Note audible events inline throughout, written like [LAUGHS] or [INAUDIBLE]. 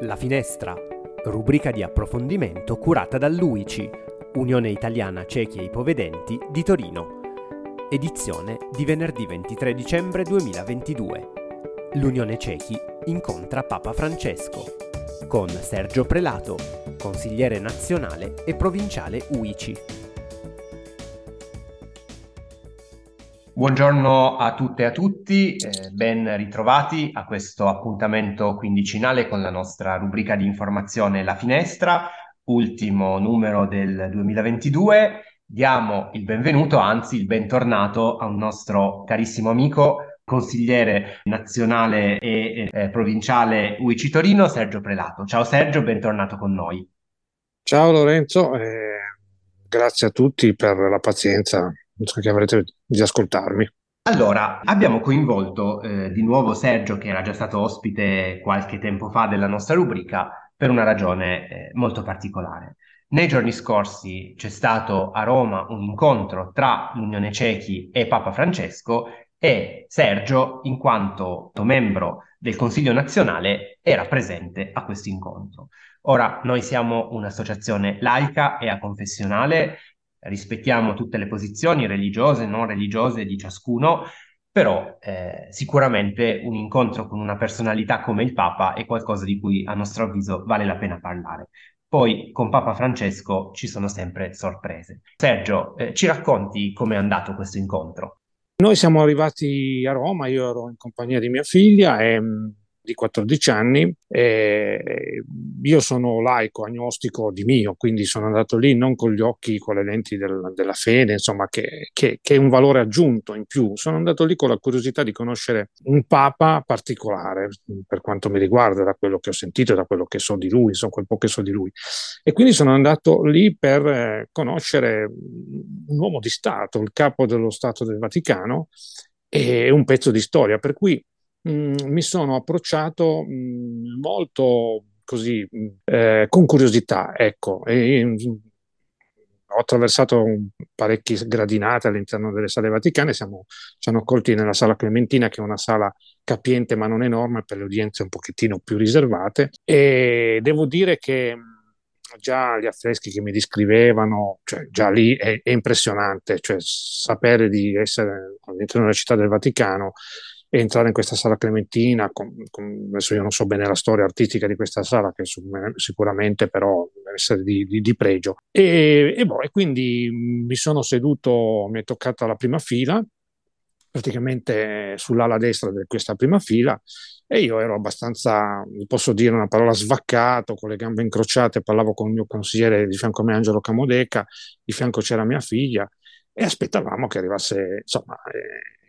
La Finestra, rubrica di approfondimento curata dall'UICI, Unione Italiana Ciechi e Ipovedenti di Torino. Edizione di venerdì 23 dicembre 2022. L'Unione Cechi incontra Papa Francesco con Sergio Prelato, consigliere nazionale e provinciale UICI. Buongiorno a tutte e a tutti, eh, ben ritrovati a questo appuntamento quindicinale con la nostra rubrica di informazione La Finestra, ultimo numero del 2022. Diamo il benvenuto, anzi il bentornato a un nostro carissimo amico, consigliere nazionale e eh, provinciale UIC Torino, Sergio Prelato. Ciao Sergio, bentornato con noi. Ciao Lorenzo, eh, grazie a tutti per la pazienza so che avrete di ascoltarmi. Allora, abbiamo coinvolto eh, di nuovo Sergio, che era già stato ospite qualche tempo fa della nostra rubrica, per una ragione eh, molto particolare. Nei giorni scorsi c'è stato a Roma un incontro tra l'Unione Cechi e Papa Francesco e Sergio, in quanto membro del Consiglio nazionale, era presente a questo incontro. Ora, noi siamo un'associazione laica e aconfessionale rispettiamo tutte le posizioni religiose e non religiose di ciascuno, però eh, sicuramente un incontro con una personalità come il Papa è qualcosa di cui a nostro avviso vale la pena parlare. Poi con Papa Francesco ci sono sempre sorprese. Sergio, eh, ci racconti com'è andato questo incontro? Noi siamo arrivati a Roma, io ero in compagnia di mia figlia e di 14 anni. E io sono laico, agnostico di mio, quindi sono andato lì non con gli occhi, con le lenti del, della fede, insomma, che, che, che, è un valore aggiunto in più. Sono andato lì con la curiosità di conoscere un papa particolare, per quanto mi riguarda, da quello che ho sentito da quello che so di lui, insomma, quel po' che so di lui. E quindi sono andato lì per eh, conoscere un uomo di Stato, il capo dello Stato del Vaticano, e un pezzo di storia, per cui Mm, mi sono approcciato mh, mm, molto così mm, eh, con curiosità, ecco, e, ho attraversato parecchie gradinate all'interno delle sale vaticane, siamo, ci hanno accolti nella sala Clementina, che è una sala capiente ma non enorme, per le udienze un pochettino più riservate, e devo dire che già gli affreschi che mi descrivevano, cioè già lì è, è impressionante, cioè sapere di essere all'interno della città del Vaticano entrare in questa sala clementina, con, con, adesso io non so bene la storia artistica di questa sala, che sicuramente però deve essere di, di, di pregio. E, e, boh, e quindi mi sono seduto, mi è toccata la prima fila, praticamente sull'ala destra di questa prima fila, e io ero abbastanza, posso dire una parola, svaccato, con le gambe incrociate, parlavo con il mio consigliere di fianco a me, Angelo Camodeca, di fianco c'era mia figlia, e aspettavamo che arrivasse, insomma...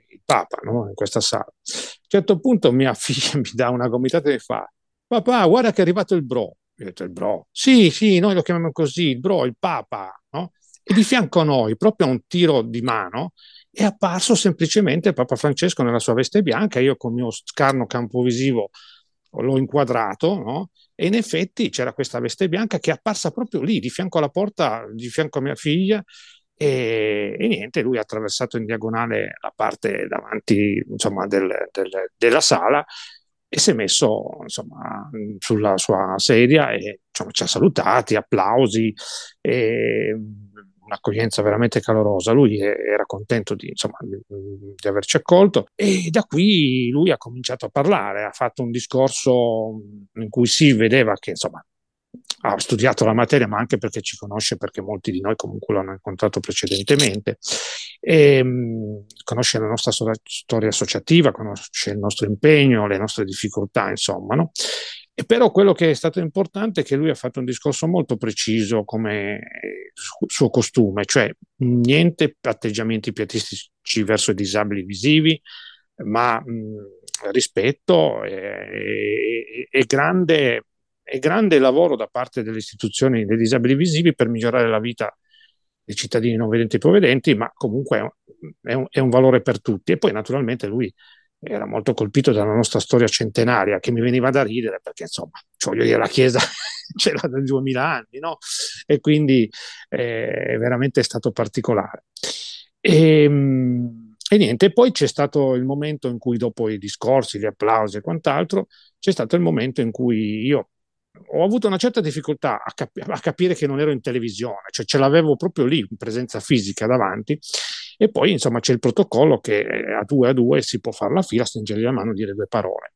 Eh, Papa no? in questa sala. A un certo punto mia [LAUGHS] figlia mi dà una gomitata e fa: Papà, guarda che è arrivato il bro. Io ho detto: Il bro? Sì, sì, noi lo chiamiamo così, il bro, il Papa. No? E di fianco a noi, proprio a un tiro di mano, è apparso semplicemente il Papa Francesco nella sua veste bianca. Io con il mio scarno campo visivo l'ho inquadrato, no? E in effetti c'era questa veste bianca che è apparsa proprio lì, di fianco alla porta, di fianco a mia figlia, e, e, niente, lui ha attraversato in diagonale la parte davanti insomma, del, del, della sala e si è messo insomma, sulla sua sedia e insomma, ci ha salutati, applausi, un'accoglienza veramente calorosa. Lui era contento di, insomma, di, averci accolto e da qui lui ha cominciato a parlare, ha fatto un discorso in cui si vedeva che insomma, ha studiato la materia, ma anche perché ci conosce, perché molti di noi comunque l'hanno incontrato precedentemente, e, mh, conosce la nostra storia associativa, conosce il nostro impegno, le nostre difficoltà, insomma. No? E però quello che è stato importante è che lui ha fatto un discorso molto preciso come suo costume, cioè niente atteggiamenti pietistici verso i disabili visivi, ma mh, rispetto e, e, e grande e grande lavoro da parte delle istituzioni dei disabili visivi per migliorare la vita dei cittadini non vedenti e ipovedenti, ma comunque è un, è, un, è valore per tutti. E poi naturalmente lui era molto colpito dalla nostra storia centenaria, che mi veniva da ridere, perché insomma, cioè, voglio dire, la Chiesa [LAUGHS] ce l'ha da 2000 anni, no? E quindi eh, è veramente stato particolare. E, ehm, e niente, poi c'è stato il momento in cui dopo i discorsi, gli applausi e quant'altro, c'è stato il momento in cui io ho avuto una certa difficoltà a, cap- a, capire che non ero in televisione, cioè ce l'avevo proprio lì, in presenza fisica davanti. E poi, insomma, c'è il protocollo che a due a due si può fare la fila, stringergli la mano e dire due parole.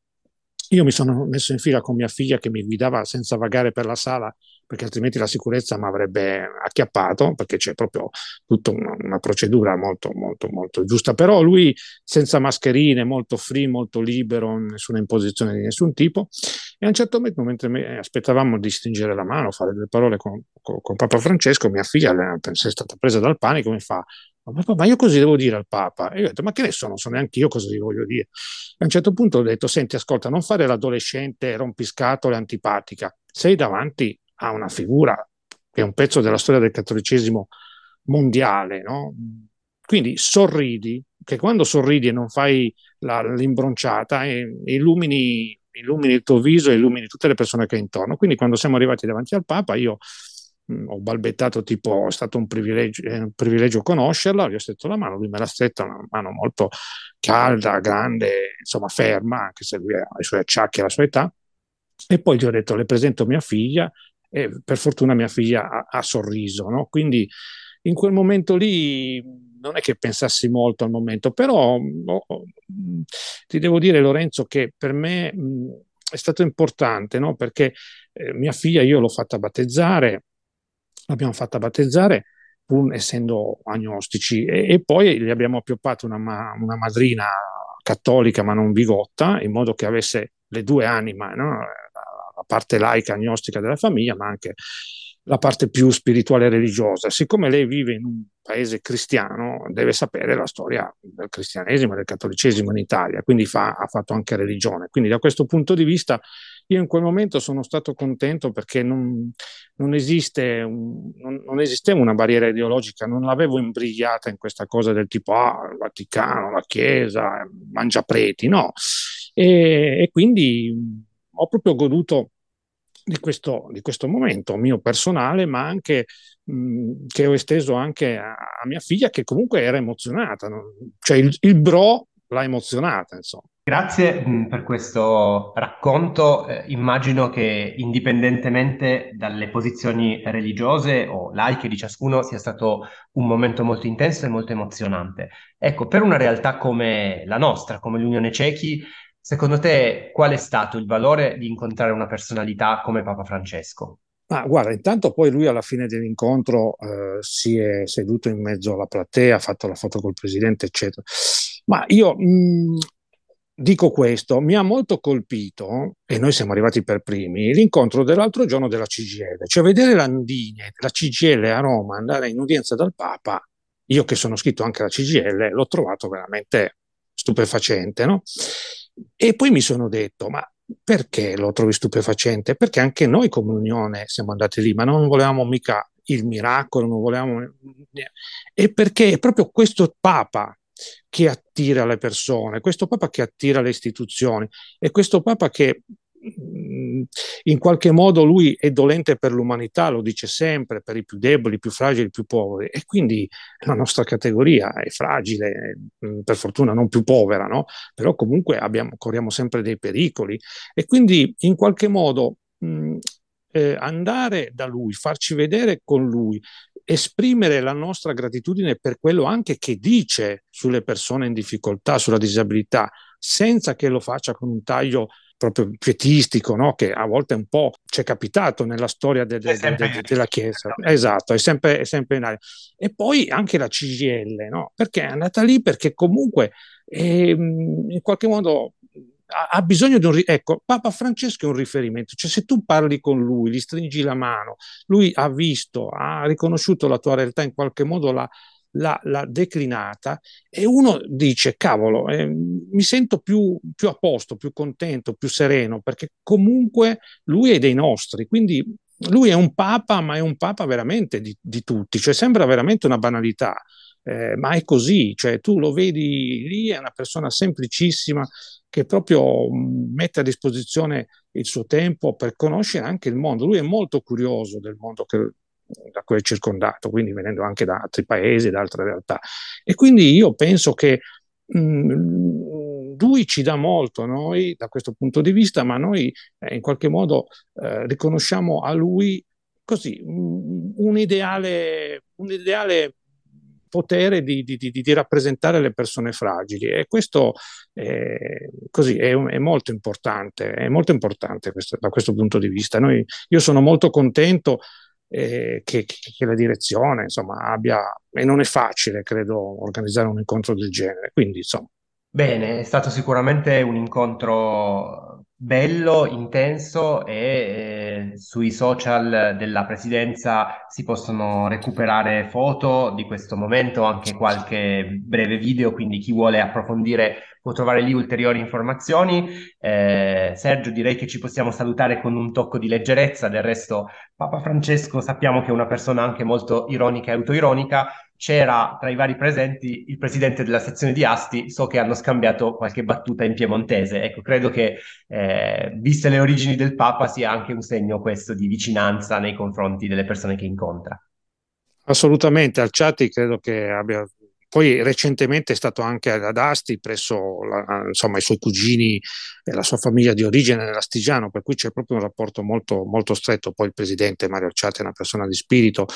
Io mi sono messo in fila con mia figlia che mi guidava senza vagare per la sala perché altrimenti la sicurezza mi avrebbe acchiappato, perché c'è proprio tutta una, una, procedura molto, molto, molto giusta. Però lui senza mascherine, molto free, molto libero, nessuna imposizione di nessun tipo. E a un certo momento, mentre aspettavamo di stringere la mano, fare delle parole con, con, con Papa Francesco, mia figlia è stata presa dal panico, mi fa ma io così devo dire al Papa? E io ho detto, ma che ne so, non so neanche io cosa gli voglio dire. E a un certo punto ho detto, senti, ascolta, non fare l'adolescente rompiscatole antipatica. Sei davanti a una figura che è un pezzo della storia del cattolicesimo mondiale, no? Quindi sorridi, che quando sorridi e non fai la, l'imbronciata, eh, illumini, illumini, il tuo viso e illumini tutte le persone che hai intorno. Quindi quando siamo arrivati davanti al Papa, io mh, mm, ho balbettato tipo, è stato un privilegio, eh, un privilegio conoscerla, gli ho stretto la mano, lui me l'ha stretta, una mano molto calda, grande, insomma ferma, anche se lui ha i suoi acciacchi alla sua età. E poi gli ho detto, le presento mia figlia, e per fortuna mia figlia ha, ha sorriso, no? Quindi in quel momento lì non è che pensassi molto al momento, però oh, ti devo dire Lorenzo che per me mh, è stato importante, no? Perché eh, mia figlia io l'ho fatta battezzare, l'abbiamo fatta battezzare pur essendo agnostici e, e poi gli abbiamo appioppato una, una madrina cattolica ma non bigotta in modo che avesse le due anime, no? la parte laica, agnostica della famiglia, ma anche la parte più spirituale e religiosa. Siccome lei vive in un paese cristiano, deve sapere la storia del cristianesimo e del cattolicesimo in Italia, quindi fa, ha fatto anche religione. Quindi da questo punto di vista io in quel momento sono stato contento perché non, non, esiste un, non, non esisteva una barriera ideologica, non l'avevo imbrigliata in questa cosa del tipo ah, il Vaticano, la Chiesa, mangia preti, no. E, e quindi ho proprio goduto di questo, di questo momento mio personale, ma anche mh, che ho esteso anche a, a, mia figlia, che comunque era emozionata. No? Cioè il, il bro l'ha emozionata, insomma. Grazie per questo racconto. Eh, immagino che indipendentemente dalle posizioni religiose o laiche di ciascuno sia stato un momento molto intenso e molto emozionante. Ecco, per una realtà come la nostra, come l'Unione Cechi, Secondo te qual è stato il valore di incontrare una personalità come Papa Francesco? Ah, guarda, intanto poi lui alla fine dell'incontro eh, si è seduto in mezzo alla platea, ha fatto la foto col presidente, eccetera. Ma io mh, mm, dico questo, mi ha molto colpito, e noi siamo arrivati per primi, l'incontro dell'altro giorno della CGL, cioè vedere Landini della CGL a Roma andare in udienza dal Papa, io che sono scritto anche alla CGL, l'ho trovato veramente stupefacente, no? E poi mi sono detto, ma perché lo trovi stupefacente? Perché anche noi come Unione siamo andati lì, ma non volevamo mica il miracolo, non volevamo... E perché è proprio questo Papa che attira le persone, questo Papa che attira le istituzioni, e questo Papa che in qualche modo lui è dolente per l'umanità, lo dice sempre, per i più deboli, i più fragili, i più poveri e quindi la nostra categoria è fragile, per fortuna non più povera, no? però comunque abbiamo, corriamo sempre dei pericoli e quindi in qualche modo mh, eh, andare da lui, farci vedere con lui, esprimere la nostra gratitudine per quello anche che dice sulle persone in difficoltà, sulla disabilità, senza che lo faccia con un taglio proprio pietistico, no? che a volte un po' ci è capitato nella storia de, de, de, della Chiesa. Esatto, è sempre, è sempre, in aria. E poi anche la CGL, no? perché è andata lì perché comunque eh, in qualche modo ha, bisogno di un... ecco, Papa Francesco è un riferimento, cioè se tu parli con lui, gli stringi la mano, lui ha visto, ha riconosciuto la tua realtà in qualche modo, la, l'ha, l'ha declinata e uno dice, cavolo, eh, mi sento più, più a posto, più contento, più sereno, perché comunque lui è dei nostri, quindi lui è un papa, ma è un papa veramente di, di tutti, cioè sembra veramente una banalità. Eh, ma è così, cioè tu lo vedi lì, è una persona semplicissima che proprio mette a disposizione il suo tempo per conoscere anche il mondo. Lui è molto curioso del mondo che, da cui è circondato, quindi venendo anche da altri paesi, da altre realtà. E quindi io penso che mh, mm, lui ci dà molto noi da questo punto di vista, ma noi eh, in qualche modo eh, riconosciamo a lui così un, un, ideale, un ideale potere di, di, di, di, rappresentare le persone fragili e questo è, così, è, è molto importante, è molto importante questo, da questo punto di vista. Noi, io sono molto contento eh, che, che, la direzione insomma, abbia, e non è facile credo organizzare un incontro del genere, quindi insomma. Bene, è stato sicuramente un incontro bello, intenso e eh, sui social della presidenza si possono recuperare foto di questo momento, anche qualche breve video, quindi chi vuole approfondire può trovare lì ulteriori informazioni. Eh, Sergio, direi che ci possiamo salutare con un tocco di leggerezza, del resto Papa Francesco sappiamo che è una persona anche molto ironica e autoironica, c'era tra i vari presenti il presidente della sezione di Asti, so che hanno scambiato qualche battuta in piemontese. Ecco, credo che, eh, viste le origini del Papa, sia anche un segno questo di vicinanza nei confronti delle persone che incontra. Assolutamente, Alciati credo che abbia poi recentemente è stato anche ad Asti presso la, insomma, i suoi cugini e la sua famiglia di origine nell'Astigiano, per cui c'è proprio un rapporto molto, molto stretto. Poi il presidente Mario Alciati è una persona di spirito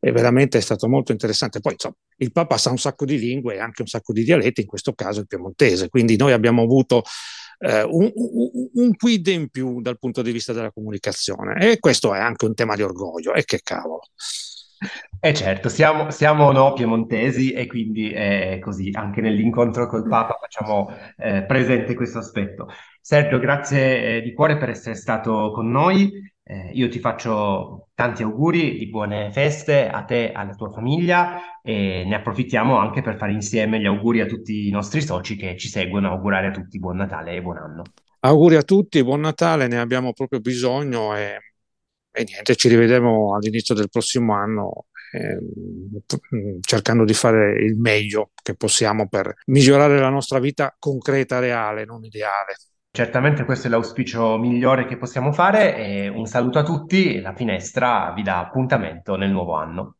e veramente è stato molto interessante. Poi insomma, il Papa sa un sacco di lingue e anche un sacco di dialetti, in questo caso il piemontese, quindi noi abbiamo avuto eh, un, un, un, quid in più dal punto di vista della comunicazione e questo è anche un tema di orgoglio, e che cavolo. Eh certo, siamo, siamo no piemontesi e quindi è così, anche nell'incontro col Papa facciamo eh, presente questo aspetto. Sergio, grazie eh, di cuore per essere stato con noi. Eh, io ti faccio tanti auguri di buone feste a te e alla tua famiglia e ne approfittiamo anche per fare insieme gli auguri a tutti i nostri soci che ci seguono, augurare a tutti buon Natale e buon anno. Auguri a tutti, buon Natale, ne abbiamo proprio bisogno e, e niente, ci rivedremo all'inizio del prossimo anno eh, cercando di fare il meglio che possiamo per migliorare la nostra vita concreta, reale, non ideale. Certamente questo è l'auspicio migliore che possiamo fare e un saluto a tutti, la finestra vi dà appuntamento nel nuovo anno.